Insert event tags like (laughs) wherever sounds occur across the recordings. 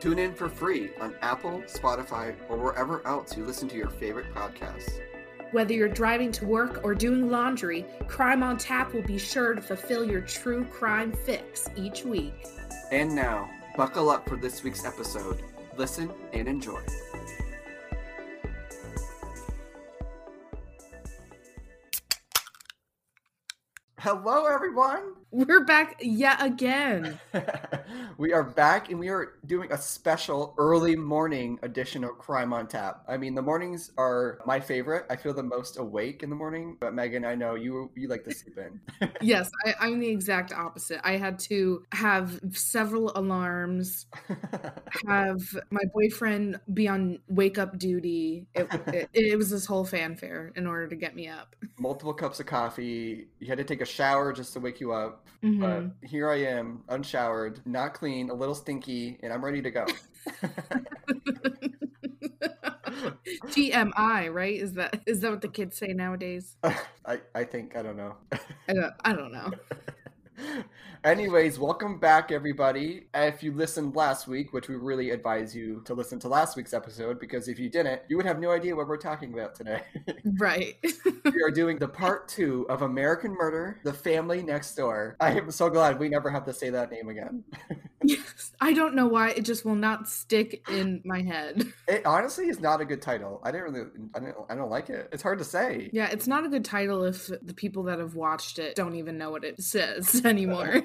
Tune in for free on Apple, Spotify, or wherever else you listen to your favorite podcasts. Whether you're driving to work or doing laundry, Crime on Tap will be sure to fulfill your true crime fix each week. And now, buckle up for this week's episode. Listen and enjoy. Hello, everyone. We're back yet again. (laughs) we are back and we are doing a special early morning edition of Crime on Tap. I mean, the mornings are my favorite. I feel the most awake in the morning, but Megan, I know you you like to sleep in. (laughs) yes, I, I'm the exact opposite. I had to have several alarms, (laughs) have my boyfriend be on wake up duty. It, it, it was this whole fanfare in order to get me up. Multiple cups of coffee. You had to take a shower just to wake you up. Mhm. But here I am, unshowered, not clean, a little stinky, and I'm ready to go. (laughs) TMI, right? Is that is that what the kids say nowadays? (laughs) I, I think, I don't know. I don't, I don't know. (laughs) Anyways, welcome back, everybody. If you listened last week, which we really advise you to listen to last week's episode, because if you didn't, you would have no idea what we're talking about today. (laughs) Right. (laughs) we are doing the part two of American Murder, The Family Next Door. I am so glad we never have to say that name again. (laughs) yes. I don't know why it just will not stick in my head. It honestly is not a good title. I didn't really, I don't, I don't like it. It's hard to say. Yeah, it's not a good title if the people that have watched it don't even know what it says anymore.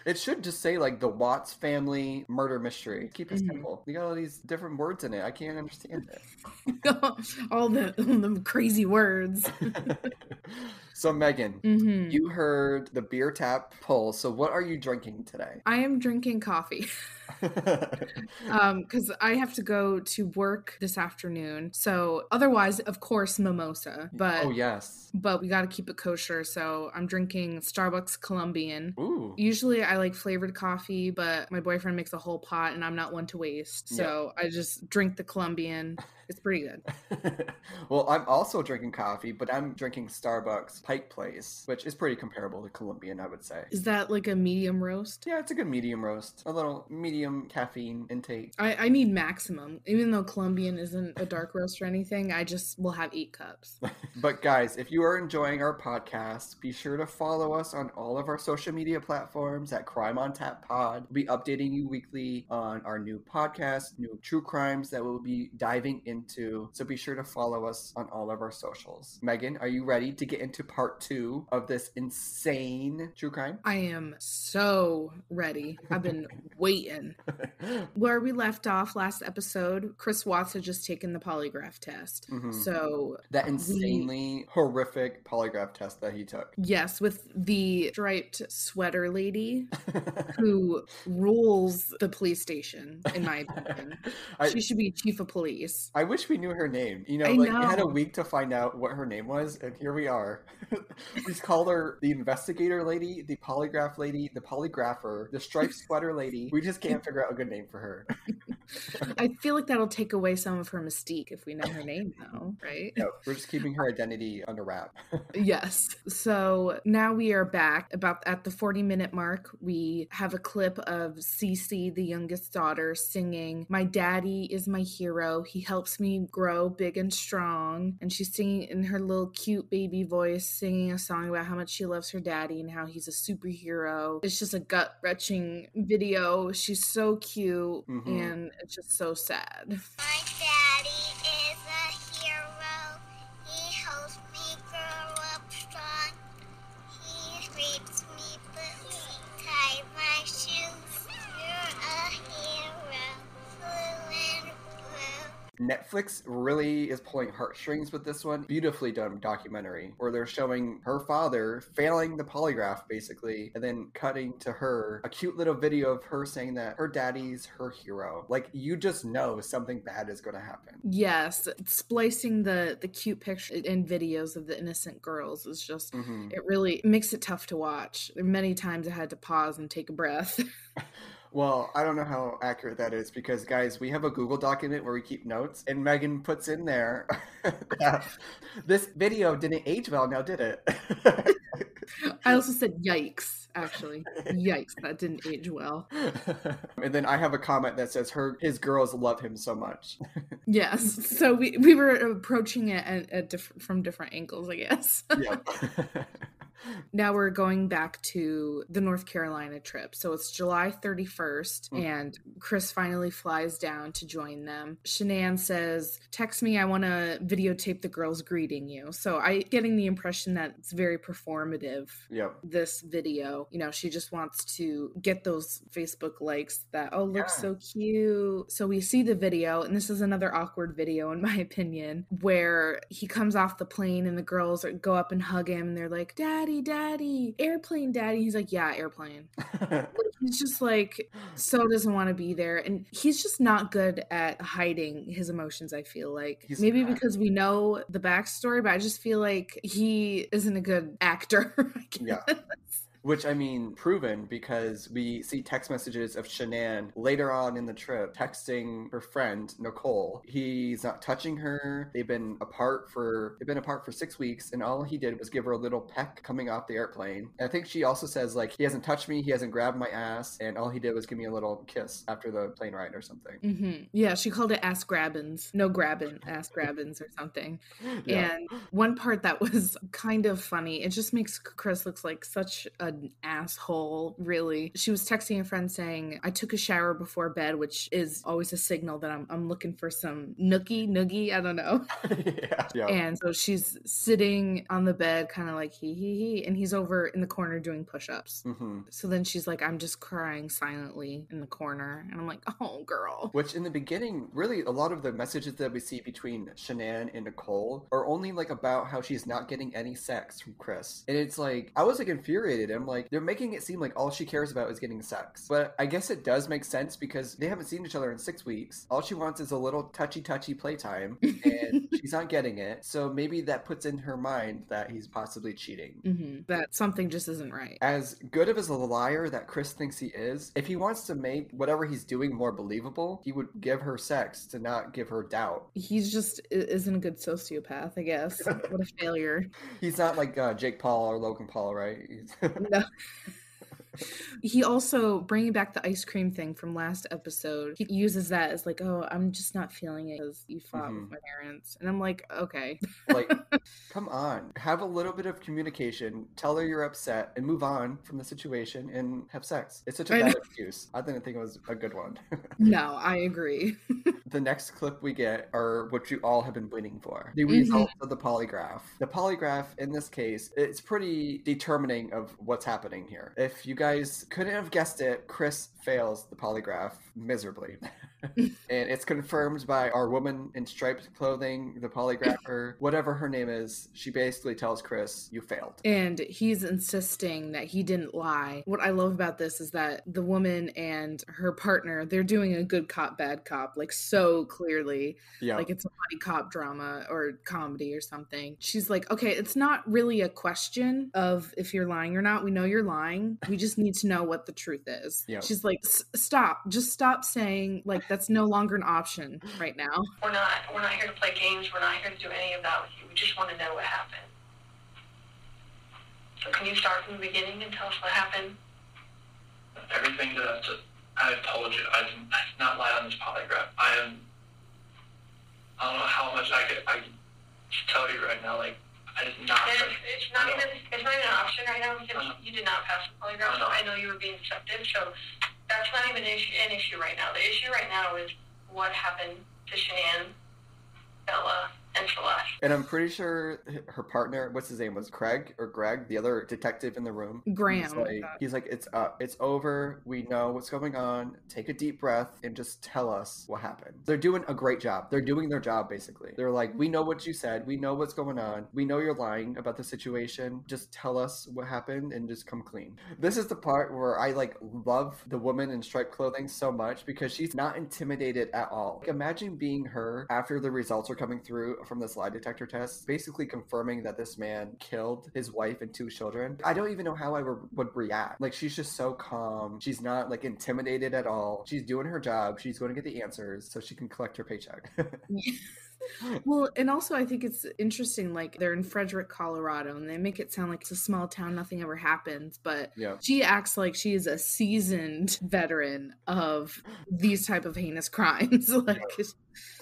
it should just say like the Watts family murder mystery. Keep it Mhm. simple. You got all these different words in it. I can't understand it. (laughs) All the, the crazy words. (laughs) so Megan, hmm you heard the beer tap pull. So what are you drinking today? I am drinking coffee. (laughs) um because i have to go to work this afternoon so otherwise of course mimosa but oh yes. but we got to keep it kosher so i'm drinking starbucks colombian Ooh. usually i like flavored coffee but my boyfriend makes a whole pot and i'm not one to waste. So i just drink the colombian (laughs) it's pretty good (laughs) well, I'm also drinking coffee, but I'm drinking Starbucks Pike Place, which is pretty comparable to Colombian, I would say. is that like a medium roast Yeah, it's a good medium roast. A little medium caffeine intake. I, I need maximum even though colombian isn't a dark roast or anything i just will have eight cups (laughs) But guys, if you are enjoying our podcast, be sure to follow us on all of our social media platforms at Crime on Tap Pod. We'll be updating you weekly on our new podcast, new true crimes that we'll be diving into. To so be sure to follow us on all of our socials. Megan, are you ready to get into part two of this insane true crime? I am so ready. I've been waiting. (laughs) Where we left off last episode, Chris Watts had just taken the polygraph test. Mhm. So, that insanely horrific polygraph test that he took. yes, with the striped sweater lady (laughs) who rules the police station, in my opinion. I, she should be chief of police. I wish we knew her name. You know, I like we had a week to find out what her name was, and here we are. (laughs) we called her the investigator lady, the polygraph lady, the polygrapher, the striped sweater lady. We just can't figure out a good name for her. I feel like that'll take away some of her mystique if we know her name, though, right? No, we're just keeping her identity under wrap. (laughs) Yes. So now we are back about at the 40 minute mark. We have a clip of Cece, the youngest daughter, singing, My daddy is my hero. He helps me grow big and strong. And she's singing in her little cute baby voice, singing a song about how much she loves her daddy and how he's a superhero. It's just a gut wrenching video. She's so cute Mhm. and it's just so sad. My Netflix really is pulling heartstrings with this one. Beautifully done documentary where they're showing her father failing the polygraph basically, and then cutting to her a cute little video of her saying that her daddy's her hero. Like you just know something bad is going to happen. Yes, splicing the the cute pictures and videos of the innocent girls is just Mhm. it really makes it tough to watch. Many times I had to pause and take a breath. (laughs) Well, I don't know how accurate that is because, guys, we have a Google document where we keep notes, and Megan puts in there (laughs) that this video didn't age well. Now, did it? (laughs) I also said yikes, actually. Yikes, that didn't age well. (laughs) and then I have a comment that says her his girls love him so much. Yes. So we, we were approaching it at, at diff- from different angles, I guess. yep. Now we're going back to the North Carolina trip. So it's July 31st, Mm. and Chris finally flies down to join them. Shanann says, Text me, I want to videotape the girls greeting you. So I getting the impression that it's very performative. yep. This video, you know, she just wants to get those Facebook likes that, oh, look Yeah. so cute. So we see the video, and this is another awkward video, in my (laughs) opinion, where he comes off the plane and the girls go up and hug him, and they're like, Daddy, Daddy, airplane, Daddy. He's like, Yeah, airplane. (laughs) He's just like, so doesn't want to be there. And he's just not good at hiding his emotions, I feel like. He's Maybe not. because we know the backstory, but I just feel like he isn't a good actor. (laughs) Yeah. Which I mean, proven because we see text messages of Shanann later on in the trip texting her friend Nicole. He's not touching her. They've been apart for they've been apart for six weeks, and all he did was give her a little peck coming off the airplane. And I think she also says like he hasn't touched me, he hasn't grabbed my ass, and all he did was give me a little kiss after the plane ride or something. hmm Yeah, she called it ass grabbins. No grabbin, ass grabbins or something. (laughs) Yeah. And one part that was kind of funny, it just makes Chris looks like such an asshole, really. She was texting a friend saying, I took a shower before bed, which is always a signal that I'm, I'm looking for some nookie, noogie, I don't know. (laughs) yeah. Yeah. And so she's sitting on the bed, kind of like he, he, he, and he's over in the corner doing push ups. hmm So then she's like, I'm just crying silently in the corner. And I'm like, oh, girl. Which in the beginning, really, a lot of the messages that we see between Shanann and Nicole are only like about how she's not getting any sex from Chris. And it's like, I was like infuriated. I'm like, they're making it seem like all she cares about is getting sex. But I guess it does make sense because they haven't seen each other in six weeks. All she wants is a little touchy touchy playtime, and (laughs) she's not getting it. So maybe that puts in her mind that he's possibly cheating. hmm That something just isn't right. As good of as a liar that Chris thinks he is, if he wants to make whatever he's doing more believable, he would give her sex to not give her doubt. He's just isn't a good sociopath, I guess. (laughs) what a failure. He's not like uh, Jake Paul or Logan Paul, right? He's- No. He also bringing back the ice cream thing from last episode. He uses that as like, "Oh, I'm just not feeling it because you fought Mhm. with my parents," and I'm like, "Okay, like, (laughs) come on, have a little bit of communication. Tell her you're upset and move on from the situation and have sex. It's such a bad excuse. I didn't think it was a good one. (laughs) no, I agree." (laughs) the next clip we get are what you all have been waiting for the Mhm. results of the polygraph the polygraph in this case it's pretty determining of what's happening here if you guys couldn't have guessed it chris fails the polygraph miserably (laughs) (laughs) and it's confirmed by our woman in striped clothing the polygrapher (laughs) whatever her name is she basically tells chris you failed And he's insisting that he didn't lie. What I love about this is that the woman and her partner, they're doing a good cop, bad cop, like so clearly. yeah Like it's a buddy cop drama or comedy or something. She's like, okay, it's not really a question of if you're lying or not. We know you're lying. We just need to know what the truth is. Yeah. She's like, stop. Just stop saying, like, that's no longer an option right now. We're not we're not here to play games. We're not here to do any of that with you. We just want to know what happened. So can you start from the beginning and tell us what happened? Everything that I've, just, I've told you, I did, I did not lie on this polygraph. I am. I don't know how much I could. I could tell you right now. Like I did not. And it's, it's not even it's not even an option right now because Uh-huh. you did not pass the polygraph. So I know you were being deceptive. So that's not even an issue, right now. The issue right now is what happened to Shanann, Bella, and Celeste. And I'm pretty sure her partner, what's his name, was Craig or Greg, the other detective in the room. He's Graham. like, he's like, it's up, it's over. We know what's going on. Take a deep breath and just tell us what happened. They're doing a great job. They're doing their job basically. They're like, we know what you said. We know what's going on. We know you're lying about the situation. Just tell us what happened and just come clean. This is the part where I like love the woman in striped clothing so much because she's not intimidated at all. Like, imagine being her after the results are coming through from this lie detector test, basically confirming that this man killed his wife and two children. I don't even know how I re- would react. Like she's just so calm. She's not like intimidated at all. She's doing her job. She's going to get the answers so she can collect her paycheck. (laughs) (laughs) (laughs) Well, and also I think it's interesting. Like they're in Frederick, Colorado, and they make it sound like it's a small town, nothing ever happens. But yeah. she acts like she is a seasoned veteran of these type of heinous (laughs) crimes. like,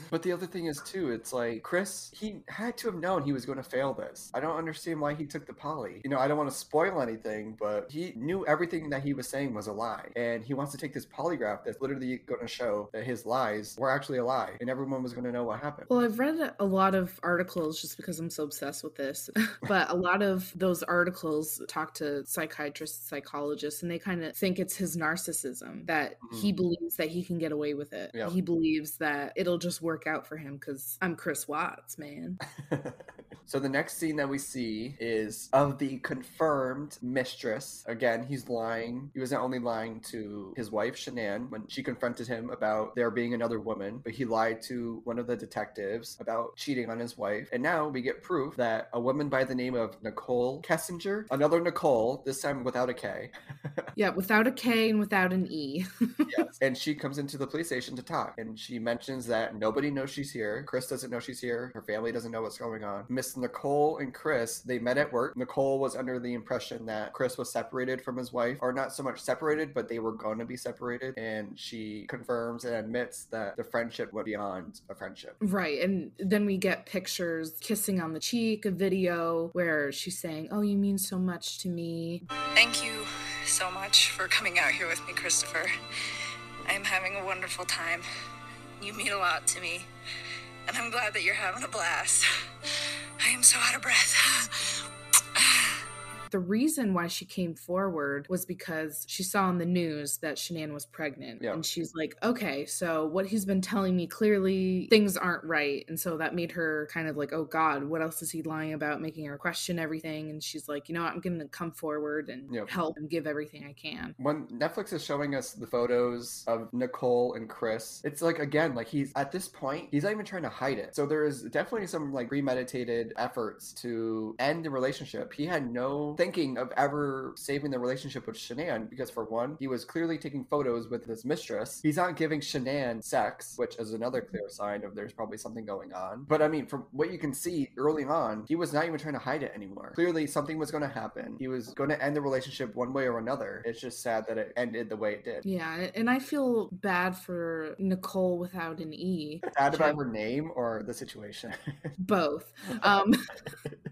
But the other thing is too, it's like Chris, he had to have known he was going to fail this. I don't understand why he took the poly. You know, I don't want to spoil anything, but he knew everything that he was saying was a lie, and he wants to take this polygraph that's literally going to show that his lies were actually a lie, and everyone was going to know what happened. well, I've read a lot of articles just because I'm so obsessed with this, (laughs) but a lot of those articles talk to psychiatrists, psychologists, and they kind of think it's his narcissism that he mm-hmm. believes that he can get away with it. Yeah. He believes that it'll just work out for him because I'm Chris Watts, man. (laughs) so the next scene that we see is of the confirmed mistress. Again, he's lying. He was not only lying to his wife Shanann when she confronted him about there being another woman, but he lied to one of the detectives about cheating on his wife. And now we get proof that a woman by the name of Nicole Kessinger, another Nicole, this time without a K, (laughs) Yeah, without a K and without an E. (laughs) yes. And she comes into the police station to talk, and she mentions that nobody knows she's here. Chris doesn't know she's here. Her family doesn't know what's going on. Miss Nicole and Chris, they met at work. Nicole was under the impression that Chris was separated from his wife, or not so much separated, but they were going to be separated. And she confirms and admits that the friendship went beyond a friendship. Right. And then we get pictures kissing on the cheek, a video where she's saying, Oh, you mean so much to me. Thank you so much for coming out here with me, Christopher. I'm having a wonderful time. You mean a lot to me. And I'm glad that you're having a blast. I am so out of breath. The reason why she came forward was because she saw on the news that Shanann was pregnant. Yeah. And she's like, okay, so what he's been telling me clearly things aren't right. And so that made her kind of like, oh God, what else is he lying about? Making her question everything. And she's like, you know what? I'm going to come forward and Yep. help and give everything I can. when Netflix is showing us the photos of Nicole and Chris, it's like again, like he's at this point, he's not even trying to hide it. So there is definitely some like premeditated efforts to end the relationship. He had no thinking of ever saving the relationship with Shanann because for one, he was clearly taking photos with his mistress. He's not giving Shanann sex, which is another clear sign of there's probably something going on. But I mean, from what you can see early on, he was not even trying to hide it anymore. Clearly, something was going to happen. He was going to end the relationship one way or another. It's just sad that it ended the way it did. Yeah. And I feel bad for Nicole without an E. Sad about her name or the situation. (laughs) both (laughs) um (laughs)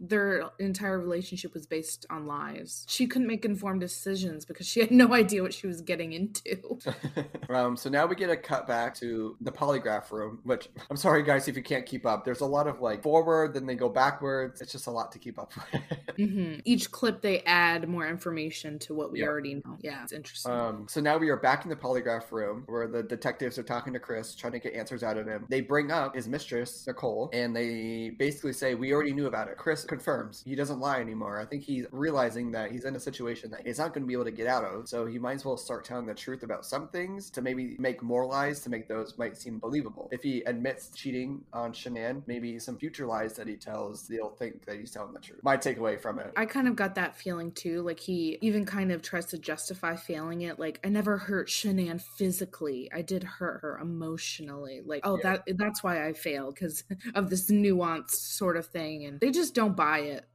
their entire relationship was based on lies she couldn't make informed decisions because she had no (laughs) idea what she was getting into (laughs) um, so now we get a cut back to the polygraph room, which I'm sorry, guys, if you can't keep up. There's a lot of like forward, then they go backwards. It's just a lot to keep up with. (laughs) hmm each clip they add more information to what we Yeah. already know yeah it's interesting Um, so now we are back in the polygraph room where the detectives are talking to Chris, trying to get answers out of him. They bring up his mistress, Nicole, and they basically say, We already knew about it. Chris confirms he doesn't lie anymore. I think he's realizing that he's in a situation that he's not going to be able to get out of. So he might as well start telling the truth about some things to maybe make more lies to make those might seem believable. If he admits cheating on Shanann, maybe some future lies that he tells, they'll think that he's telling the truth. My takeaway from it. I kind of got that feeling too. Like he even kind of tries to justify failing it. Like I never hurt Shanann physically. I did hurt her emotionally. Like oh Yeah. that that's why I failed because (laughs) of this nuanced sort of thing. And they just don't buy it.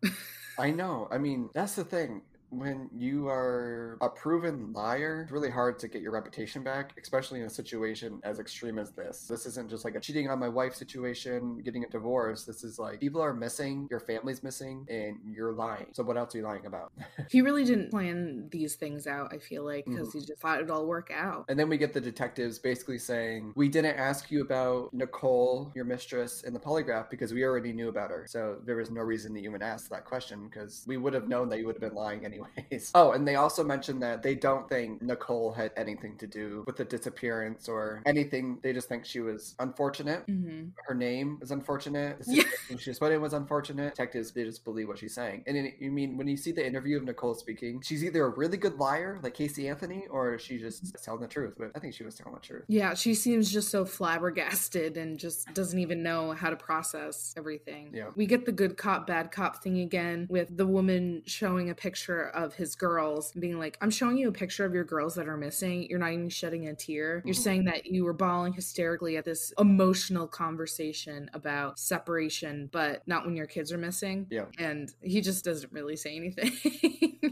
I know. I mean, that's the thing. When you are a proven liar, it's really hard to get your reputation back, especially in a situation as extreme as this. This isn't just like a cheating on my wife situation, getting a divorce. This is like people are missing, your family's missing, and you're lying. So what else are you lying about? (laughs) He really didn't plan these things out, I feel like, because mm-hmm. he just thought it'd all work out. And then we get the detectives basically saying, We didn't ask you about Nicole, your mistress, in the polygraph because we already knew about her. So there was no reason that you would ask that question because we would have known that you would have been lying anyways. Oh, and they also mentioned that they don't think Nicole had anything to do with the disappearance or anything. They just think she was unfortunate. hmm Her name is unfortunate. The (laughs) Yeah. situation she was put in was unfortunate. Detectives, they just believe what she's saying. And then, you mean when you see the interview of Nicole speaking, she's either a really good liar, like Casey Anthony, or she just telling the truth. But I think she was telling the truth. Yeah, she seems just so flabbergasted and just doesn't even know how to process everything. Yeah. We get the good cop, bad cop thing again with the woman showing a picture of his girls, being like, I'm showing you a picture of your girls that are missing. You're not even shedding a tear. You're Mhm. saying that you were bawling hysterically at this emotional conversation about separation, but not when your kids are missing. Yeah. And he just doesn't really say anything.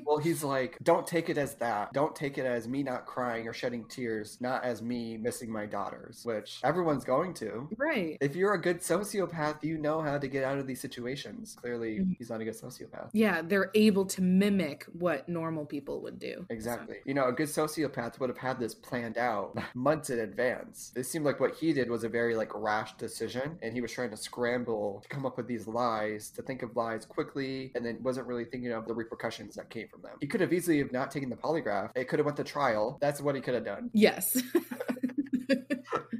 Well, (laughs) he's like, don't take it as that. Don't take it as me not crying or shedding tears, not as me missing my daughters, which everyone's going to. right. If you're a good sociopath, you know how to get out of these situations. Clearly, Mhm. he's not a good sociopath. Yeah, they're able to mimic what normal people would do. Exactly. You know, a good sociopath would have had this planned out (laughs) months in advance. It seemed like what he did was a very like rash decision, and he was trying to scramble to come up with these lies, to think of lies quickly, and then wasn't really thinking of the repercussions that came from them. He could have easily have not taken the polygraph. It could have went to trial. That's what he could have done. Yes. (laughs)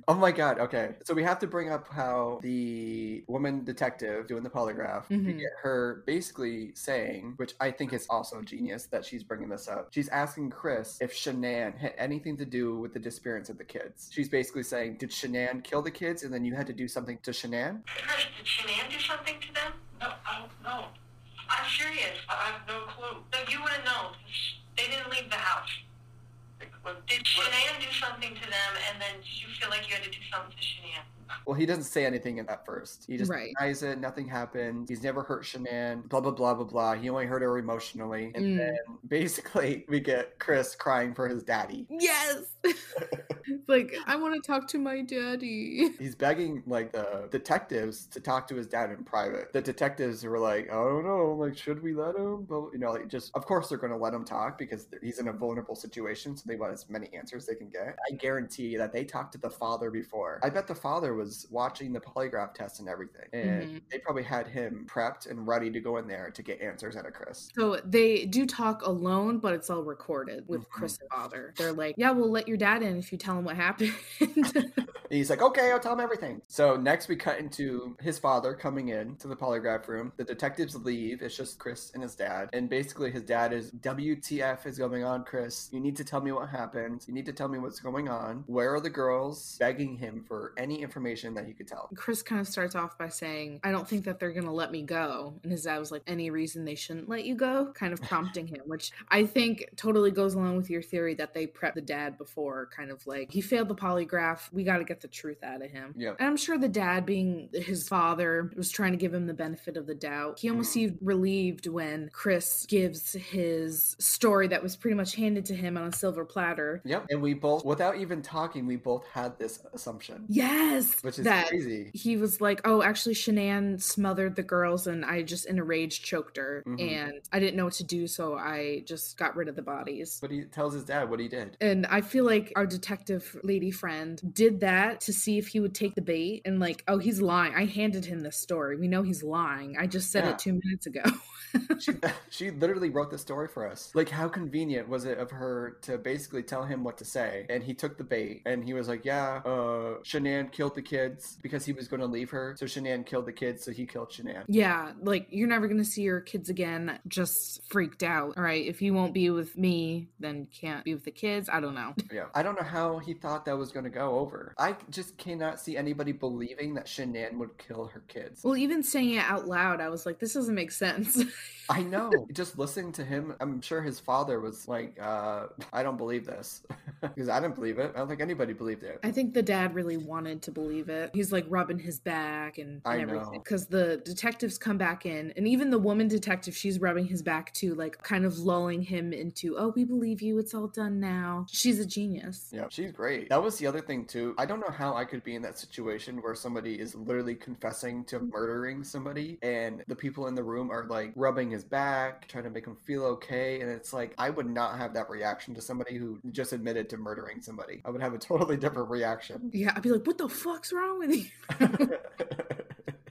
Oh my god. Okay. So we have to bring up how the woman detective doing the polygraph, we Mhm. get her basically saying, which I think is also genius that she's bringing this up. She's asking Chris if Shanann had anything to do with the disappearance of the kids. She's basically saying, Did Shanann kill the kids and then you had to do something to Shanann? Chris, did Shanann do something to them? No, I don't know. I'm serious. I have no clue. No, you would have known. They didn't leave the house. Did Shanann do something to them, and then you feel like you had to do something to Shanann? Well, he doesn't say anything at first. He just Right. denies it. Nothing happened. He's never hurt Shanann. Blah blah blah blah blah. He only hurt her emotionally. And Mm. then (laughs) basically we get Chris crying for his daddy. yes. (laughs) It's like, I want to talk to my daddy. (laughs) He's begging like the detectives to talk to his dad in private. The detectives were like, I don't know, like should we let him? But you know, like just of course they're going to let him talk because he's in a vulnerable situation, so they want as many answers they can get. I guarantee that they talked to the father before. I bet the father was watching the polygraph test and everything, and Mhm. they probably had him prepped and ready to go in there to get answers out of Chris. So they do talk alone, but it's all recorded with Mhm. Chris' father. They're like, yeah, we'll let your dad in if you tell him what happened. (laughs) He's like, okay, I'll tell him everything. So next we cut into his father coming in to the polygraph room. The detectives leave. It's just Chris and his dad. And basically his dad is, WTF is going on, Chris? You need to tell me what happened. You need to tell me what's going on. Where are the girls? Begging him for any information that he could tell. Chris kind of starts off by saying, I don't think that they're going to let me go. And his dad was like, Any reason they shouldn't let you go? Kind of prompting him, which I think totally goes along with your theory that they prepped the dad before, kind of like, he failed the polygraph. We got to get the truth out of him. Yeah. And I'm sure the dad, being his father, was trying to give him the benefit of the doubt. He almost mm-hmm. seemed relieved when Chris gives his story that was pretty much handed to him on a silver platter. Yep. And we both, without even talking, we both had this assumption. Yes! Which is that crazy. he was like, "Oh, actually, Shanann smothered the girls, and I just in a rage choked her, Mhm. and I didn't know what to do, so I just got rid of the bodies." But he tells his dad what he did. And I feel like our detective lady friend did that to see if he would take the bait, and like, oh, he's lying. I handed him this story. We know he's lying. I just said Yeah. it two minutes ago. she, (laughs) (laughs) she literally wrote the story for us. Like, how convenient was it of her to basically tell him what to say? And he took the bait and he was like, Yeah, uh, Shanann killed the kids because he was going to leave her. So Shanann killed the kids, so he killed Shanann. yeah, like you're never gonna see your kids again. Just freaked out. All right, if you won't be with me, then can't be with the kids. I don't know. (laughs) Yeah. I don't know how he thought that was going to go over. I just cannot see anybody believing that Shanann would kill her kids. Well, even saying it out loud, I was like, this doesn't make sense. (laughs) I know. Just listening to him, I'm sure his father was like, uh, I don't believe this (laughs) because I didn't believe it. I don't think anybody believed it. I think the dad really wanted to believe it. He's like rubbing his back and, and everything. Because the detectives come back in, and even the woman detective, she's rubbing his back too, like kind of lulling him into, oh, we believe you. It's all done now. She's a genius. Yeah, she's great. That was the other thing too. I don't know how I could be in that situation where somebody is literally confessing to mm. murdering somebody and the people in the room are like rubbing his back, trying to make him feel okay, and it's like I would not have that reaction to somebody who just admitted to murdering somebody. I would have a (laughs) totally different reaction. Yeah, I'd be like, what the fuck's wrong with you? (laughs)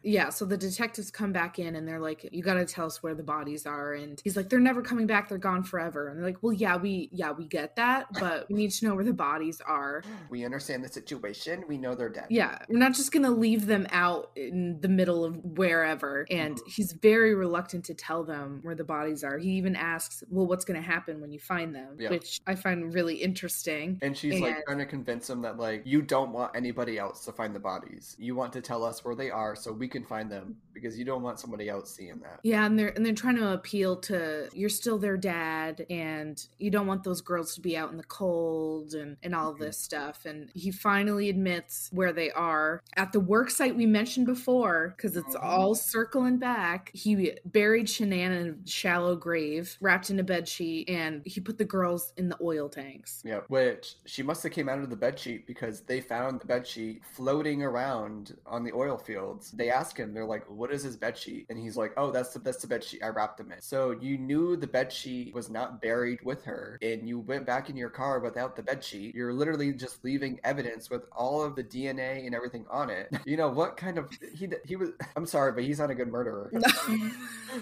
yeah, so the detectives come back in and they're like, "You got to tell us where the bodies are." And he's like, "They're never coming back. They're gone forever." And they're like, "Well, yeah, we yeah we get that, but we need to know where the bodies are." (gasps) we understand the situation. We know they're dead. Yeah, we're not just gonna leave them out in the middle of wherever. And mm-hmm. he's very reluctant to tell them where the bodies are. He even asks, "Well, what's gonna happen when you find them?" Yeah. Which I find really interesting. And she's like trying to convince him that like you don't want anybody else to find the bodies. You want to tell us where they are so we can find them because you don't want somebody else seeing that. Yeah, and they're and they're trying to appeal to you're still their dad, and you don't want those girls to be out in the cold and and all of this stuff. And he finally admits where they are at the work site we mentioned before, because it's Mhm. all circling back. He buried Shanann in a shallow grave, wrapped in a bed sheet, and he put the girls in the oil tanks. Yeah, which she must have came out of the bed sheet because they found the bed sheet floating around on the oil fields. They ask him, they're like, "What is his bed sheet?" And he's like, "Oh, that's the that's the bed sheet I wrapped him in." So you knew the bed sheet was not buried with her, and you went back in your car without the bed sheet. You're literally just leaving evidence with all of the DNA and everything on it. (laughs) You know what kind of he he was? I'm sorry, but he's not a good murderer. (laughs)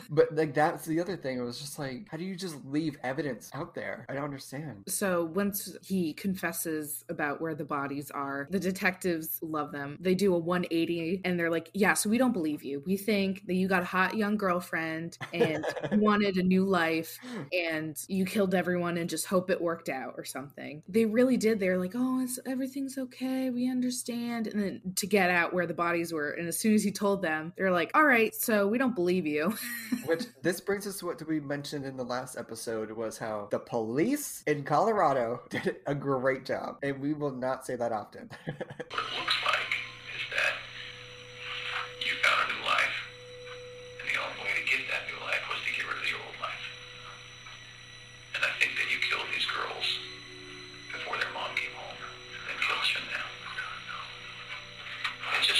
But like that's the other thing. It was just like, how do you just leave evidence out there? I don't understand. So once he confesses about where the bodies are, the detectives love them. They do a 180 and they're like, Yeah, so we don't believe you. We think that you got a hot young girlfriend and you (laughs) wanted a new life hmm. and you killed everyone and just hope it worked out or something. They really did. They're like, Oh, it's, everything's okay. We understand. And then to get out where the bodies were. And as soon as he told them, they're like, All right, so we don't believe you. Which (laughs) this brings us to what we mentioned in the last episode was how the police in Colorado (laughs) did a great job, and we will not say that often.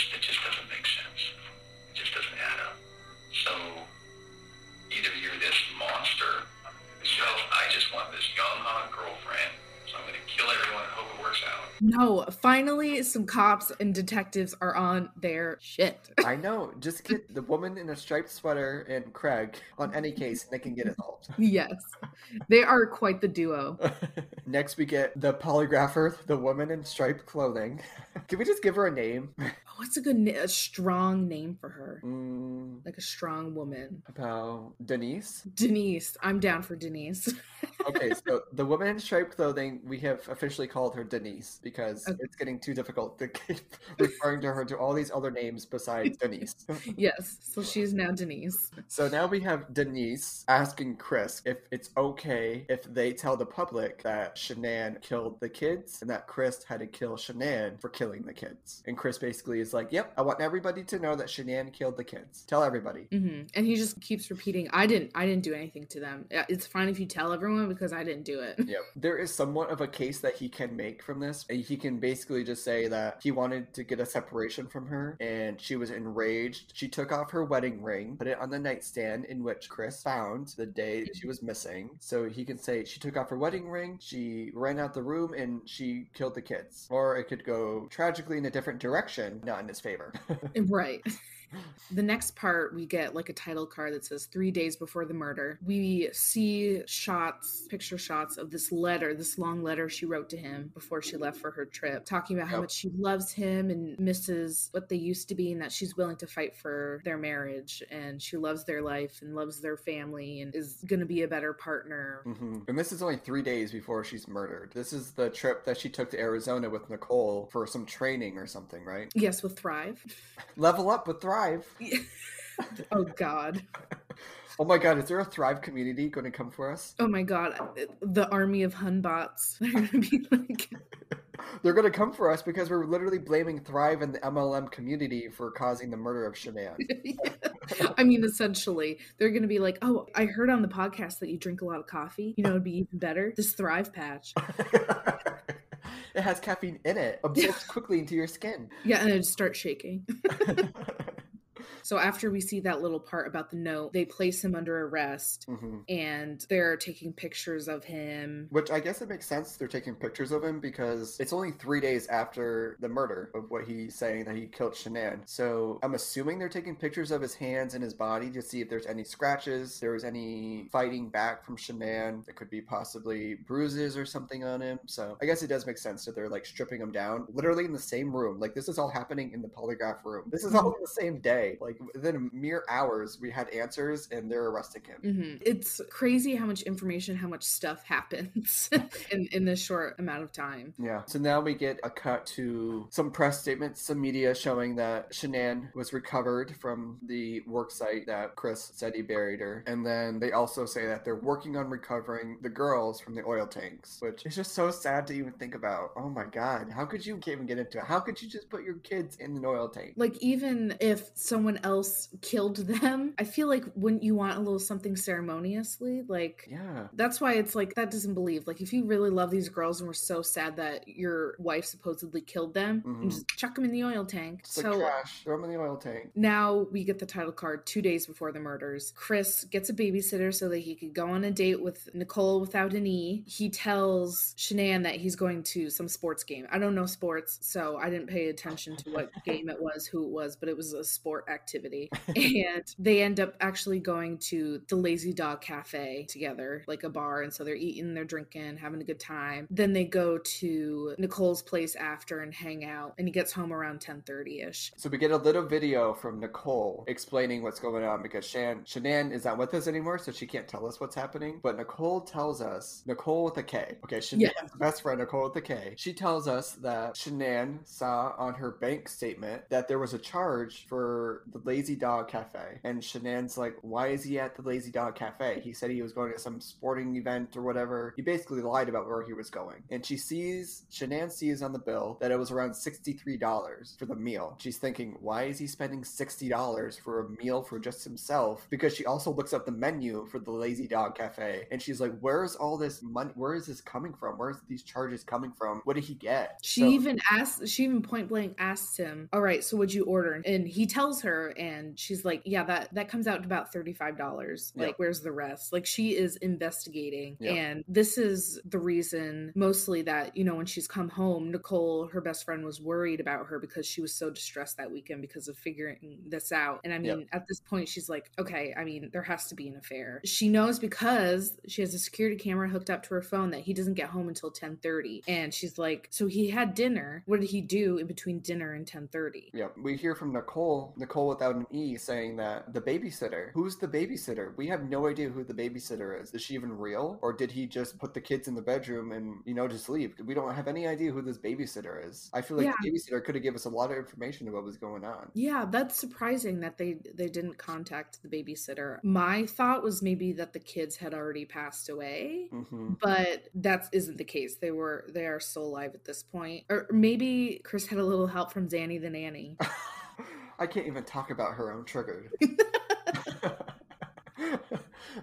Just, it just doesn't make sense. It just doesn't add up. So either you're this monster, so I just want this young hot girlfriend. So I'm gonna kill everyone and hope it works out. no, finally, some cops and detectives are on their shit. (laughs) I know. Just get the woman in a striped sweater and Craig on any case, and they can get it solved. yes, they are quite the duo. (laughs) Next, we get the polygrapher, the woman in striped clothing. (laughs) Can we just give her a name? What's a good, a strong name for her? Mm, Like a strong woman. about Denise. Denise. I'm down for Denise. (laughs) Okay, so the woman in striped clothing, we have officially called her Denise because Okay. it's getting too difficult to keep (laughs) referring to her to all these other names besides Denise. (laughs) yes, so she's now Denise. So now we have Denise asking Chris if it's okay if they tell the public that Shanann killed the kids and that Chris had to kill Shanann for killing the kids. And Chris basically is like, "Yep, I want everybody to know that Shanann killed the kids. Tell everybody." hmm And he just keeps repeating, "I didn't. I didn't do anything to them. It's fine if you tell everyone because I didn't do it." (laughs) Yep. There is somewhat of a case that he can make from this. And He can basically just say that he wanted to get a separation from her and she was enraged. She took off her wedding ring, put it on the nightstand in which Chris found the day she was missing. So he can say she took off her wedding ring, she ran out the room, and she killed the kids. Or it could go tragically in a different direction, not in his favor. (laughs) Right. The next part, we get like a title card that says three days before the murder. We see shots, picture shots of this letter, this long letter she wrote to him before she left for her trip, talking about how much she loves him and misses what they used to be, and that she's willing to fight for their marriage and she loves their life and loves their family and is going to be a better partner. hmm And this is only three days before she's murdered. This is the trip that she took to Arizona with Nicole for some training or something, right? Yes, with Thrive. (laughs) Level up with Thrive. (laughs) oh, God. Oh my god, is there a Thrive community going to come for us? Oh my god, the army of Hun bots. (laughs) They're gonna be like, (laughs) They're going to come for us because we're literally blaming Thrive and the MLM community for causing the murder of Shanann. I mean, essentially, they're gonna be like, "Oh, I heard on the podcast that you drink a lot of coffee. You know, it'd be even better. This Thrive patch." it has caffeine in it, absorbs quickly into your skin. Yeah, and it'd start shaking. So after we see that little part about the note, they place him under arrest Mhm. and they're taking pictures of him. Which I guess it makes sense they're taking pictures of him because it's only three days after the murder of what he's saying that he killed Shanann. So I'm assuming they're taking pictures of his hands and his body to see if there's any scratches, there was any fighting back from Shanann. There could be possibly bruises or something on him. So I guess it does make sense that they're like stripping him down, literally in the same room. Like this is all happening in the polygraph room. This is all in the same day. Like within mere hours, we had answers and they're arresting him. hmm It's crazy how much information, how much stuff (laughs) happens (laughs) in, in this short amount of time. Yeah. So now we get a cut to some press statements, some media showing that Shanann was recovered from the work site that Chris said he buried her. And then they also say that they're working on recovering the girls from the oil tanks, which is just so sad to even think about. Oh my God. How could you even get into it? How could you just put your kids in an oil tank? Like, even if someone else killed them, I feel like wouldn't you want a little something ceremoniously? Like, Yeah. That's why it's like that doesn't believe. Like if you really love these girls and were so sad that your wife supposedly killed them, Mhm. and just chuck them in the oil tank. It's like so trash. Throw them in the oil tank. now we get the title card two days before the murders. Chris gets a babysitter so that he could go on a date with Nicole without an E. He tells Shanann that he's going to some sports game. I don't know sports, so I didn't pay attention to what (laughs) game it was, who it was, but it was a sport activity. And they end up actually going to the Lazy Dog Cafe together, like a bar. And so they're eating, they're drinking, having a good time. Then they go to Nicole's place after and hang out. And he gets home around 10:30 ish. So we get a little video from Nicole explaining what's going on because Shan Shanann is not with us anymore, so she can't tell us what's happening. But Nicole tells us Nicole with a K. Okay, Shanann's Yeah. (laughs) best friend Nicole with a K. She tells us that Shanann saw on her bank statement that there was a charge for the Lazy Dog Cafe, and Shanann's like, "Why is he at the Lazy Dog Cafe?" He said he was going to some sporting event or whatever. He basically lied about where he was going, and she sees Shanann sees on the bill that it was around sixty-three dollars for the meal. She's thinking, why is he spending sixty dollars for a meal for just himself? Because she also looks up the menu for the Lazy Dog Cafe, and she's like, where's all this money? Where is this coming from? Where's these charges coming from? What did he get? She So- even asks, she even point blank asks him, All right, so what'd you order? And he tells her, and she's like, Yeah, that, that comes out to about $35. Like, Yeah. where's the rest? Like, she is investigating. Yeah. And this is the reason mostly that, you know, when she's come home, Nicole, her best friend, was worried about her because she was so distressed that weekend because of figuring this out. And I Yep. mean, at this point, she's like, Okay, I mean, there has to be an affair. She knows because she has a security camera hooked up to her phone that he doesn't get home until 10:30. And she's like, So he had dinner. What did he do in between dinner and 10:30? Yeah, we hear from Nicole, Nicole without an E, saying that the babysitter. Who's the babysitter? We have no idea who the babysitter is. Is she even real? Or did he just put the kids in the bedroom and, you know, just leave? We don't have any idea who this babysitter is. I feel like the babysitter could have given us a lot of information about what was going on. Yeah, that's surprising that they they didn't contact the babysitter. My thought was maybe that the kids had already passed away. hmm But that isn't the case. They were they are still alive at this point. Or maybe Chris had a little help from Danny the nanny. (laughs) I can't even talk about her. I'm triggered. (laughs) (laughs)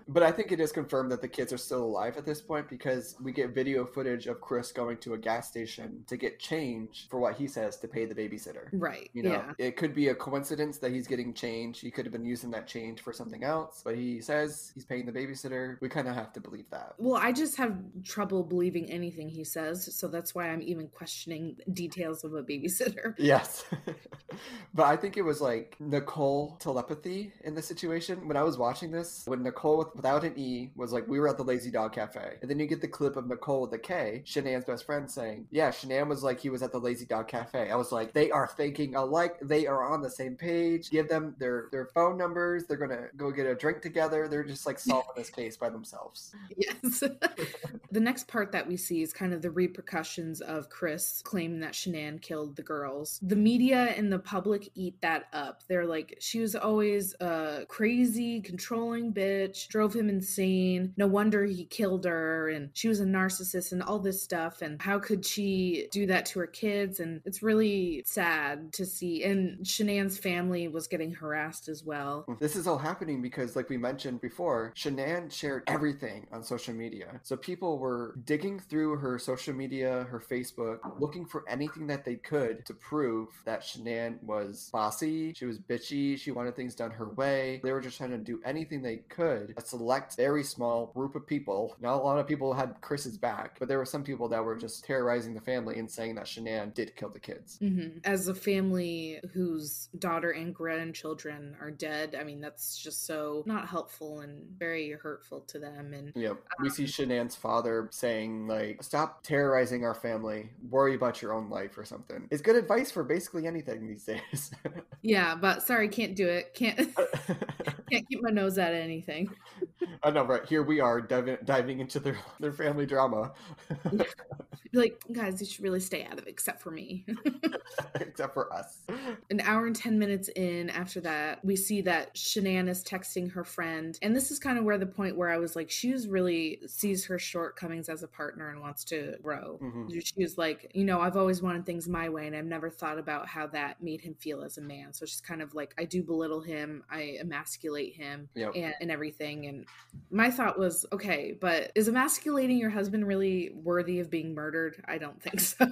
but I think it is confirmed that the kids are still alive at this point because we get video footage of Chris going to a gas station to get change for what he says to pay the babysitter. Right. You know, yeah. it could be a coincidence that he's getting change. He could have been using that change for something else, but he says he's paying the babysitter. We kind of have to believe that. Well, I just have trouble believing anything he says, so that's why I'm even questioning details of a babysitter. (laughs) Yes. (laughs) but I think it was like Nicole telepathy in the situation. When I was watching this, when Nicole with, without an E was like, we were at the Lazy Dog Cafe. And then you get the clip of Nicole with a K, Shanann's best friend, saying, yeah, Shanann was like, he was at the Lazy Dog Cafe. I was like, they are thinking alike. They are on the same page. Give them their, their phone numbers. They're going to go get a drink together. They're just like solving this case by themselves. Yes. (laughs) the next part that we see is kind of the repercussions of Chris claiming that Shanann killed the girls. The media and the public eat that up. They're like, she was always a crazy, controlling bitch, drove him insane. No wonder he killed her, and she was a narcissist and all this stuff. And how could she do that to her kids? And it's really sad to see. And Shanann's family was getting harassed as well. This is all happening because, like we mentioned before, Shanann shared everything on social media. So people were digging through her social media, her Facebook, looking for anything that they could to prove that Shanann was bossy, she was bitchy, she wanted things done her way. They were just trying to do anything they could. A select, very small group of people. Not a lot of people had Chris's back, but there were some people that were just terrorizing the family and saying that Shanann did kill the kids. Mhm. As a family whose daughter and grandchildren are dead, I mean, that's just so not helpful and very hurtful to them. And Yep. We see Shanann's father saying, like, stop terrorizing our family, worry about your own life or something. It's good advice for basically anything these days. (laughs) yeah, but sorry, can't do it. Can't (laughs) can't keep my nose out of anything. I know, right? Here we are diving, diving into their, their family drama. (laughs) like, guys, you should really stay out of it, except for me. (laughs) Except for us. An hour and 10 minutes in after that, we see that Shanann is texting her friend. And this is kind of where the point where I was like, she's really sees her shortcomings as a partner and wants to grow. Mhm. She was like, you know, I've always wanted things my way and I've never thought about how that made him feel as a man. So she's kind of like, I do belittle him, I emasculate him Yep. and, and everything. And my thought was, okay, but is emasculating your husband really worthy of being murdered? I don't think so.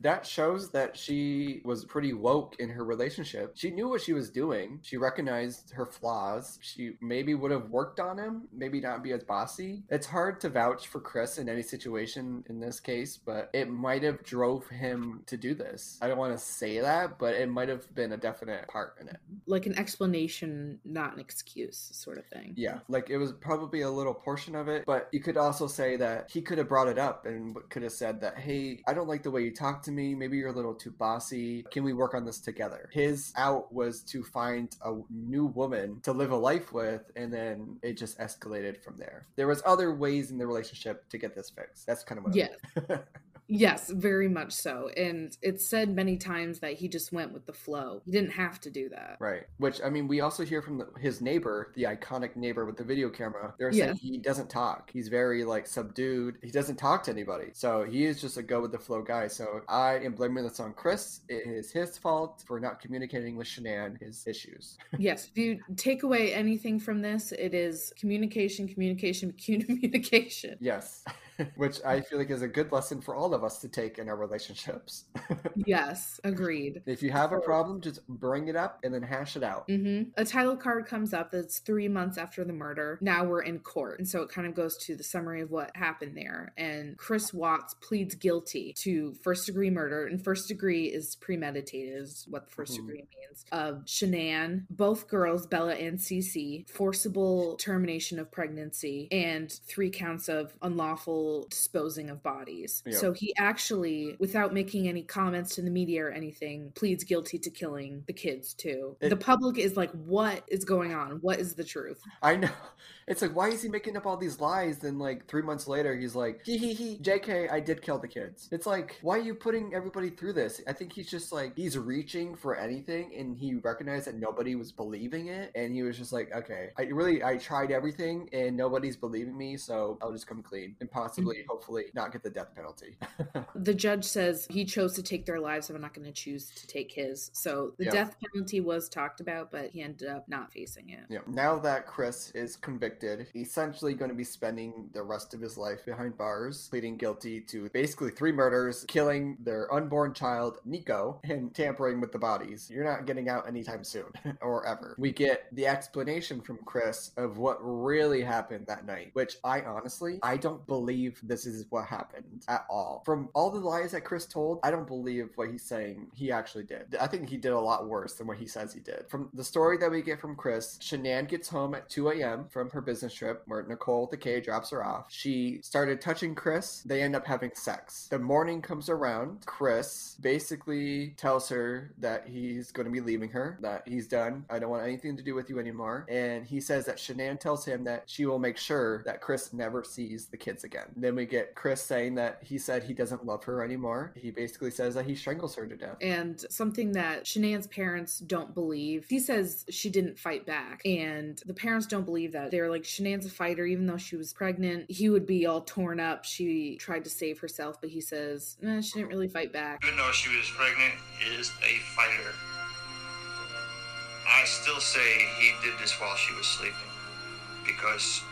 that shows that she was pretty woke in her relationship. She knew what she was doing. She recognized her flaws. She maybe would have worked on him, maybe not be as bossy. It's hard to vouch for Chris in any situation in this case, but it might have drove him to do this. I don't want to say that, but it might have been a definite part in it. like an explanation, not an excuse, sort of thing. Yeah, like it was probably a little portion of it, but you could also say that he could have brought it up and could have said that, hey, I don't like the way you talk to me. Maybe you're a little too bossy. Can we work on this together? His out was to find a new woman to live a life with, and then it just escalated from there. There was other ways in the relationship to get this fixed. That's kind of what. I (laughs) Yes. Very much so. And it's said many times that he just went with the flow. He didn't have to do that. Right. Which I mean, we also hear from the, his neighbor, the iconic neighbor with the video camera. They're saying he doesn't talk. He's very like subdued. He doesn't talk to anybody. So he is just a go with the flow guy. So I am blaming this on Chris. It is his fault for not communicating with Shanann his issues. (laughs) yes, if you take away anything from this, it is communication, communication, (laughs) communication. Yes. (laughs) Which I feel like is a good lesson for all of us to take in our relationships. (laughs) Yes, agreed. if you have a problem, just bring it up and then hash it out. hmm A title card comes up that's three months after the murder. Now we're in court. And so it kind of goes to the summary of what happened there. And Chris Watts pleads guilty to first degree murder. And first degree is premeditated, is what first Mhm. degree means. Of Shanann, both girls, Bella and Cece, forcible termination of pregnancy, and three counts of unlawful disposing of bodies. Yeah. So he actually, without making any comments to the media or anything, pleads guilty to killing the kids too. It- the public is like, what is going on? What is the truth? I know. It's like, why is he making up all these lies? Then, like, three months later, he's like, hee hee hee, JK, I did kill the kids. It's like, why are you putting everybody through this? I think he's just like, he's reaching for anything, and he recognized that nobody was believing it, and he was just like, okay, I really, I tried everything, and nobody's believing me, so I'll just come clean and possibly, mm-hmm. hopefully, not get the death penalty. (laughs) The judge says he chose to take their lives, so I'm not going to choose to take his. So the Yeah. death penalty was talked about, but he ended up not facing it. Yeah. Now that Chris is convicted, he's essentially going to be spending the rest of his life behind bars, pleading guilty to basically three murders, killing their unborn child, Nico, and tampering with the bodies. You're not getting out anytime soon (laughs) or ever. We get the explanation from Chris of what really happened that night, which I honestly, I don't believe this is what happened at all. From all the lies that Chris told, I don't believe what he's saying he actually did. I think he did a lot worse than what he says he did. From the story that we get from Chris, Shanann gets home at 2 a.m. from her business trip where Nicole the K drops her off. She started touching Chris. They end up having sex. The morning comes around. Chris basically tells her that he's going to be leaving her, that he's done. I don't want anything to do with you anymore. And he says that Shanann tells him that she will make sure that Chris never sees the kids again. then we get Chris saying that he said he doesn't love her anymore. He basically says that he strangles her to death. And something that Shanann's parents don't believe. He says she didn't fight back. And the parents don't believe that. They're like, Shanann's a fighter, even though she was pregnant. He would be all torn up. She tried to save herself, but he says, nah, she didn't really fight back. Even though she was pregnant, is a fighter. I still say he did this while she was sleeping because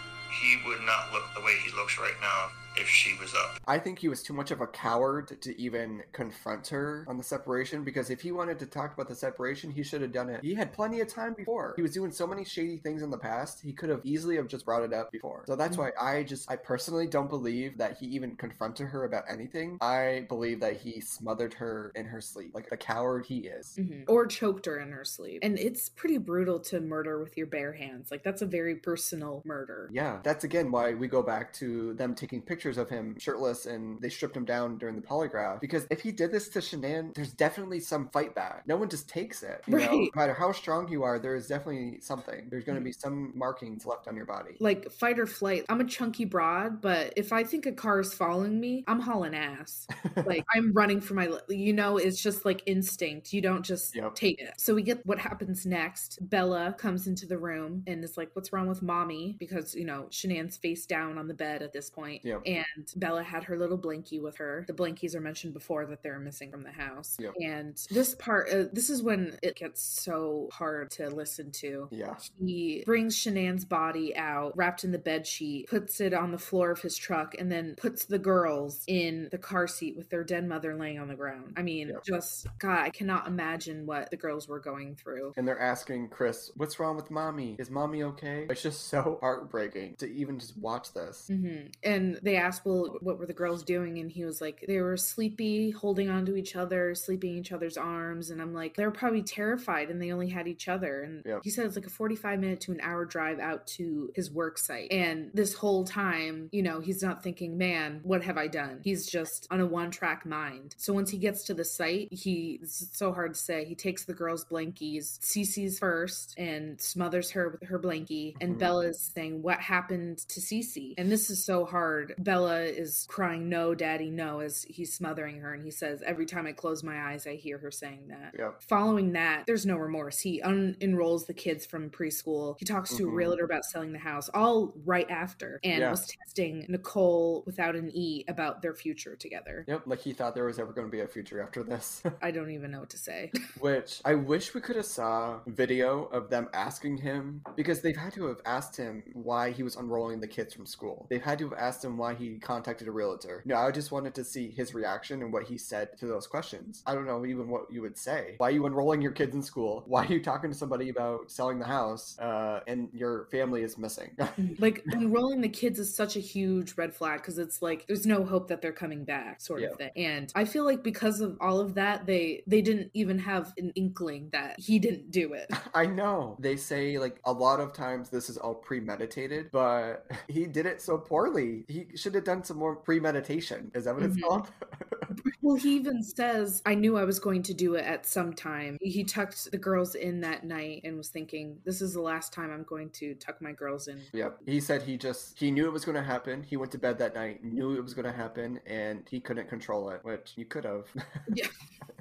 he would not look the way he looks right now if she was up. I think he was too much of a coward to even confront her on the separation because if he wanted to talk about the separation, he should have done it. He had plenty of time before. He was doing so many shady things in the past. He could have easily have just brought it up before. So that's why I just I personally don't believe that he even confronted her about anything. I believe that he smothered her in her sleep, like the coward he is. Mhm. Or choked her in her sleep. And it's pretty brutal to murder with your bare hands. Like, that's a very personal murder. Yeah, that's again why we go back to them taking pictures of him shirtless and they stripped him down during the polygraph. Because if he did this to Shanann, there's definitely some fight back. No one just takes it. You know? Right. No matter how strong you are, there is definitely something. There's going to be some markings left on your body. Like, fight or flight. I'm a chunky broad, but if I think a car is following me, I'm hauling ass. (laughs) like, I'm running for my, li- you know, it's just like instinct. You don't just Yep. take it. So we get what happens next. Bella comes into the room and is like, What's wrong with mommy? Because, you know, Shanann's face down on the bed at this point. Yep. And Bella had her little blankie with her. The blankies are mentioned before that they're missing from the house. Yep. And this part, uh, this is when it gets so hard to listen to. yeah. He brings Shanann's body out, wrapped in the bed sheet, puts it on the floor of his truck, and then puts the girls in the car seat with their dead mother laying on the ground. I mean, Yep. just God, I cannot imagine what the girls were going through. And they're asking Chris, what's wrong with mommy? Is mommy okay? It's just so (laughs) heartbreaking to even just watch this. hmm And they asked, Well, what were the girls doing? And he was like, They were sleepy, holding onto each other, sleeping in each other's arms. And I'm like, They're probably terrified and they only had each other. And Yep. he said it's like a 45 minute to an hour drive out to his work site. And this whole time, you know, he's not thinking, Man, what have I done? He's just on a one track mind. So once he gets to the site, he, it's so hard to say, he takes the girls' blankies, Cece's first, and smothers her with her blankie. And Mhm. Bella is saying, What happened to Cece? And this is so hard. Bella is crying, No, daddy, no, as he's smothering her. And he says, Every time I close my eyes, I hear her saying that. Yep. Following that, there's no remorse. He unenrolls the kids from preschool. He talks to a Mhm. realtor about selling the house, all right after, and Yeah. was testing Nicole without an E about their future together. Yep, like he thought there was ever going to be a future after this. (laughs) I don't even know what to say. Which I wish we could have saw video of them asking him because they've had to have asked him why he was unrolling the kids from school. They've had to have asked him why he contacted a realtor. No, I just wanted to see his reaction and what he said to those questions. I don't know even what you would say. Why are you enrolling your kids in school? Why are you talking to somebody about selling the house uh, and your family is missing? (laughs) like enrolling the kids is such a huge red flag because it's like there's no hope that they're coming back sort Yeah. of thing and i feel like because of all of that they they didn't even have an inkling that he didn't do it (laughs) I know. They say like a lot of times this is all premeditated, but (laughs) he did it so poorly. He should have done some more premeditation. Is that what it's Mhm. called? (laughs) well he even says i knew i was going to do it at some time he tucked the girls in that night and was thinking this is the last time i'm going to tuck my girls in yep. He said he just he knew it was going to happen. He went to bed that night, knew it was going to happen, and he couldn't control it, which you could have. Yeah. (laughs)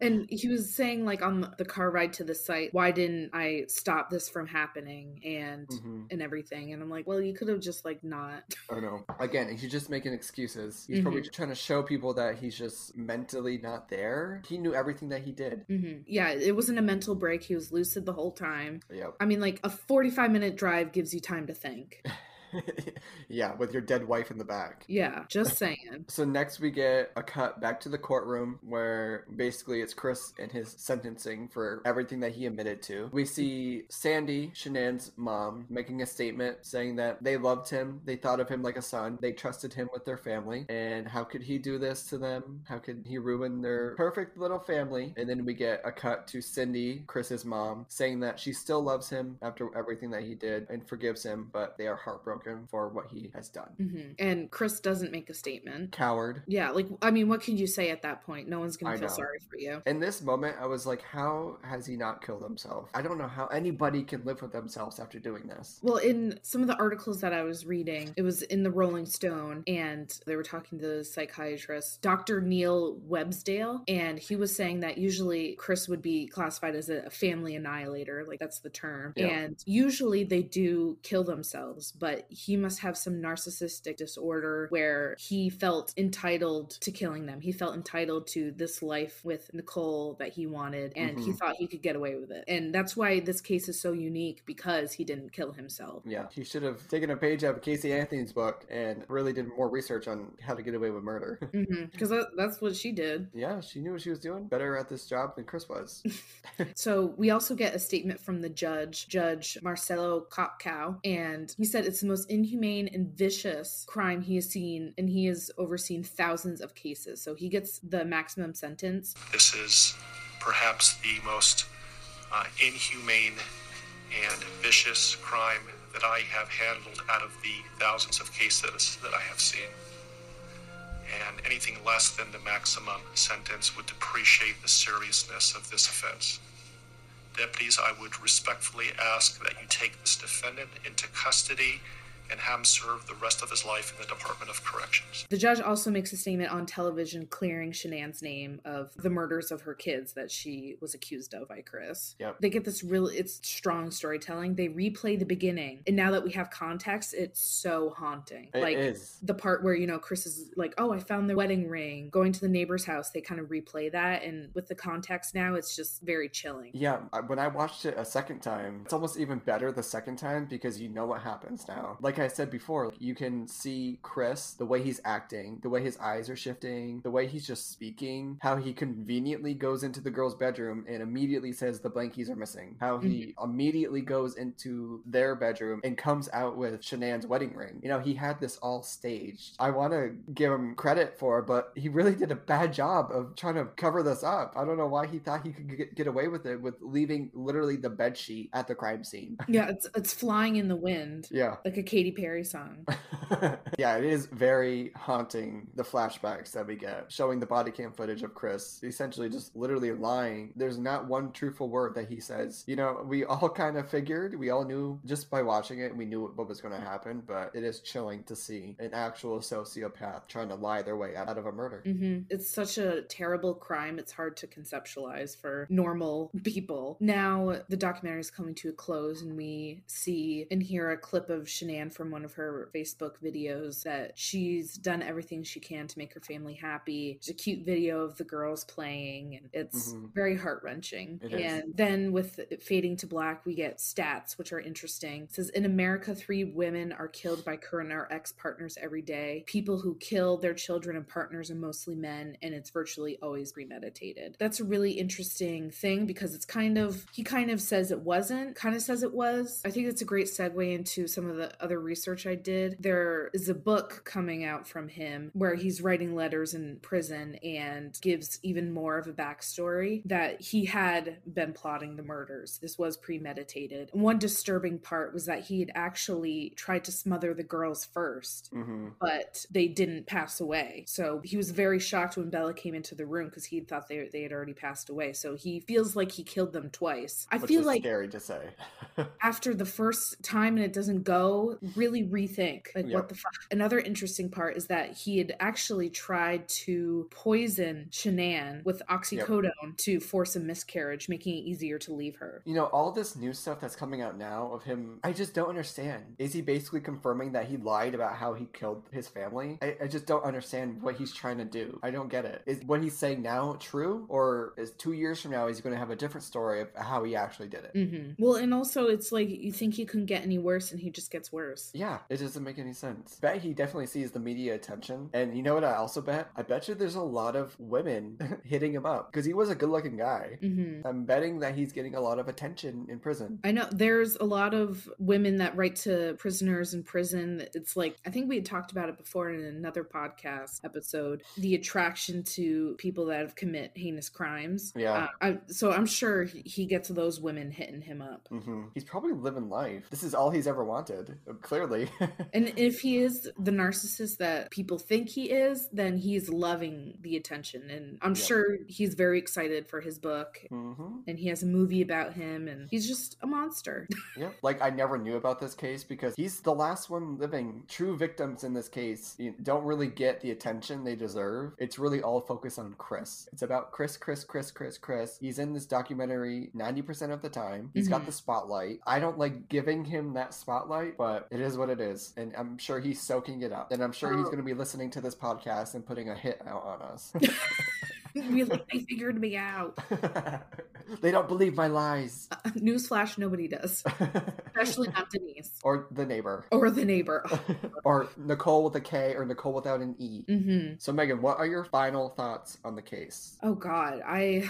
And he was saying, like, on the car ride to the site, why didn't I stop this from happening and Mhm. and everything? And I'm like, well, you could have just like not. I know. Again, he's just making excuses. He's probably Mhm. trying to show people that he's just mentally not there. He knew everything that he did. Mhm. Yeah, it wasn't a mental break. He was lucid the whole time. Yep. I mean, like a 45 minute drive gives you time to think. (laughs) (laughs) yeah, with your dead wife in the back. Yeah, just (laughs) saying. So next we get a cut back to the courtroom where basically it's Chris and his sentencing for everything that he admitted to. We mm. see Sandy, Shanann's mom, making a statement saying that they loved him, they thought of him like a son, they trusted him with their family, and how could he do this to them? How could he ruin their perfect little family? And then we get a cut to Cindy, Chris's mom, saying that she still loves him after everything that he did and forgives him, but they are heartbroken for what he has done. hmm And Chris doesn't make a statement. Coward. Yeah, like I mean, what can you say at that point? No one's gonna I feel know. sorry for you. In this moment, I was like, how has he not killed himself? I don't know how anybody can live with themselves after doing this. Well, in some of the articles that I was reading, it was in the Rolling Stone, and they were talking to the psychiatrist, Dr. Neil Websdale, and he was saying that usually Chris would be classified as a family annihilator, like that's the term. Yeah. And usually they do kill themselves, but he must have some narcissistic disorder where he felt entitled to killing them. He felt entitled to this life with Nicole that he wanted, and he Mhm. thought he could get away with it. And that's why this case is so unique because he didn't kill himself. Yeah, he should have taken a page out of Casey Anthony's book and really did more research on how to get away with murder. (laughs) Because that, that's what she did. yeah, she knew what she was doing. Better at this job than Chris was. (laughs) (laughs) So we also get a statement from the judge, Judge Marcelo Kopcow, and he said it's the most inhumane and vicious crime he has seen, and he has overseen thousands of cases. So he gets the maximum sentence. This is perhaps the most uh, inhumane and vicious crime that I have handled out of the thousands of cases that I have seen. And anything less than the maximum sentence would depreciate the seriousness of this offense. Deputies, I would respectfully ask that you take this defendant into custody and have him serve the rest of his life in the Department of Corrections. The judge also makes a statement on television clearing Shanann's name of the murders of her kids that she was accused of by Chris. Yep. They get this real, it's strong storytelling. They replay the beginning. And now that we have context, it's so haunting. It like, is. the part where you know Chris is like, "Oh, I found their wedding ring." Going to the neighbor's house, they kind of replay that, and with the context now, it's just very chilling. Yeah, when I watched it a second time, it's almost even better the second time because you know what happens now. Like I said before, you can see Chris, the way he's acting, the way his eyes are shifting, the way he's just speaking, how he conveniently goes into the girl's bedroom and immediately says the blankies are missing, how he mm-hmm. immediately goes into their bedroom and comes out with Shanann's wedding ring. You know, he had this all staged. I want to give him credit for, but he really did a bad job of trying to cover this up. I don't know why he thought he could get, get away with it with leaving literally the bed sheet at the crime scene. Yeah, it's it's flying in the wind, Yeah. like a Katy Perry song. (laughs) yeah, it is very haunting the flashbacks that we get, showing the body cam footage of Chris essentially just literally lying. There's not one truthful word that he says. You know, we all kind of figured, we all knew just by watching it, we knew what was going to happen, but it is chilling to see an actual sociopath trying to lie their way out of a murder. hmm It's such a terrible crime. It's hard to conceptualize for normal people. Now, the documentary is coming to a close, and we see and hear a clip of Shanann from one of her Facebook videos that she's done everything she can to make her family happy. It's a cute video of the girls playing, and it's Mhm. very heart wrenching. It is. And then, with it fading to black, we get stats, which are interesting. It says In America, three women are killed by current or ex partners every day. People who kill their children and partners are mostly men, and it's virtually always premeditated. That's a really interesting thing because it's kind of, he kind of says it wasn't, kind of says it was. I think it's a great segue into some of the other research I did. There is a book coming out from him where he's writing letters in prison and gives even more of a backstory that he had been plotting the murders. This was premeditated. One disturbing part was that he had actually tried to smother the girls first hmm but they didn't pass away. So he was very shocked when Bella came into the room because he thought they, they had already passed away. So he feels like he killed them twice. I Which feel like scary to say. (laughs) after the first time and it doesn't go, really rethink like Yep. what the fuck. Another interesting part is that he had actually tried to poison Shanann with oxycodone to force a miscarriage, making it easier to leave her. You know, all this new stuff that's coming out now of him, I just don't understand. Is he basically confirming that he lied about how he killed his family? I, I just don't understand what he's trying to do. I don't get it. Is what he's saying now true? Or is two years from now, he's going to have a different story of how he actually did it? hmm Well, and also it's like you think he couldn't get any worse, and he just gets worse. Yeah, it doesn't make any sense. Bet he definitely sees the media attention. And you know what I also bet? I bet you there's a lot of women (laughs) hitting him up because he was a good looking guy. hmm I'm betting that he's getting a lot of attention in prison. I know there's a lot of women that write to prisoners in prison. It's like, I think we had talked about it before in another podcast episode the attraction to people that have commit heinous crimes. Yeah. Uh, I, so I'm sure he gets those women hitting him up. hmm He's probably living life. This is all he's ever wanted. Clearly. (laughs) And if he is the narcissist that people think he is, then he's loving the attention. And I'm Yeah. sure he's very excited for his book. hmm And he has a movie about him, and he's just a monster. (laughs) Yep. Like I never knew about this case because he's the last one living. True victims in this case don't really get the attention they deserve. It's really all focused on Chris. It's about Chris, Chris, Chris, Chris, Chris. He's in this documentary 90% of the time. He's got Mhm. the spotlight. I don't like giving him that spotlight, but it is what it is. And I'm sure he's soaking it up. And I'm sure he's Oh. going to be listening to this podcast and putting a hit out on us. (laughs) like, they figured me out. (laughs) they don't believe my lies. Uh, Newsflash, nobody does, (laughs) especially not Denise or the neighbor. or the neighbor. or Nicole with a K or Nicole without an E. hmm So, Megan, what are your final thoughts on the case? Oh God, I.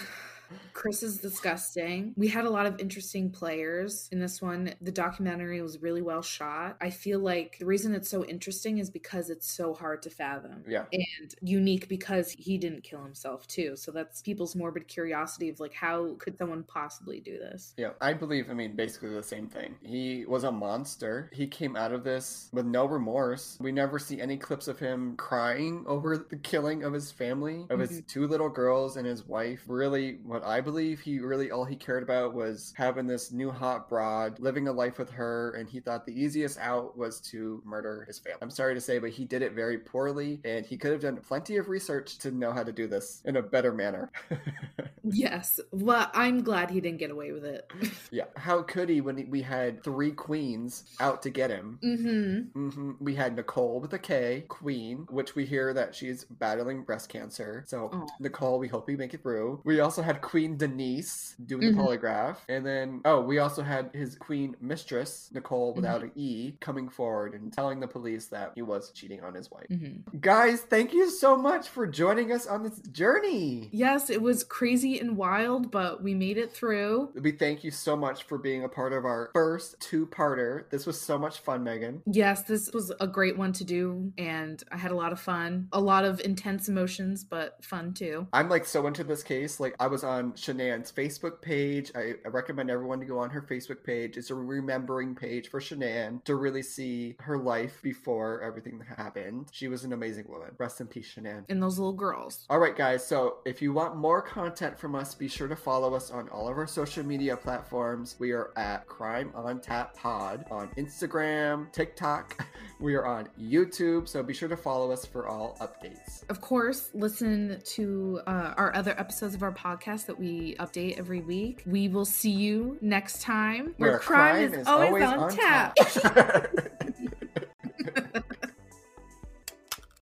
Chris is disgusting. We had a lot of interesting players in this one. The documentary was really well shot. I feel like the reason it's so interesting is because it's so hard to fathom. Yeah. And unique because he didn't kill himself too. So that's people's morbid curiosity of like how could someone possibly do this? Yeah, I believe, I mean, basically the same thing. He was a monster. He came out of this with no remorse. We never see any clips of him crying over the killing of his family, of his mm-hmm. two little girls and his wife. Really, what I believe he really, all he cared about was having this new hot broad, living a life with her, and he thought the easiest out was to murder his family. I'm sorry to say, but he did it very poorly, and he could have done plenty of research to know how to do this in a better manner. (laughs) Yes. Well, I'm glad he didn't get away with it. (laughs) Yeah. How could he when we had three queens out to get him? mm-hmm. hmm We had Nicole with a K, Queen, which we hear that she's battling breast cancer. So, Aw. Nicole, we hope you make it through. We also had Queen Denise doing the Mhm. polygraph. And then, oh, we also had his Queen Mistress, Nicole without Mm-hmm. an E, coming forward and telling the police that he was cheating on his wife. Mm-hmm. Guys, thank you so much for joining us on this journey. Yes, it was crazy and wild, but we made it through. We thank you so much for being a part of our first two parter. This was so much fun, Megan. Yes, this was a great one to do, and I had a lot of fun. A lot of intense emotions, but fun too. I'm like so into this case. Like I was on Shanann's Facebook page. I, I recommend everyone to go on her Facebook page. It's a remembering page for Shanann to really see her life before everything that happened. She was an amazing woman. Rest in peace, Shanann. And those little girls. All right, guys. So if you want more content from us, be sure to follow us on all of our social media platforms. We are at Crime on Tap Pod on Instagram, TikTok. (laughs) We are on YouTube. So be sure to follow us for all updates. Of course, listen to uh, our other episodes of our podcast that we update every week. We will see you next time where, crime, is, always, on, tap. tap. (laughs) (laughs)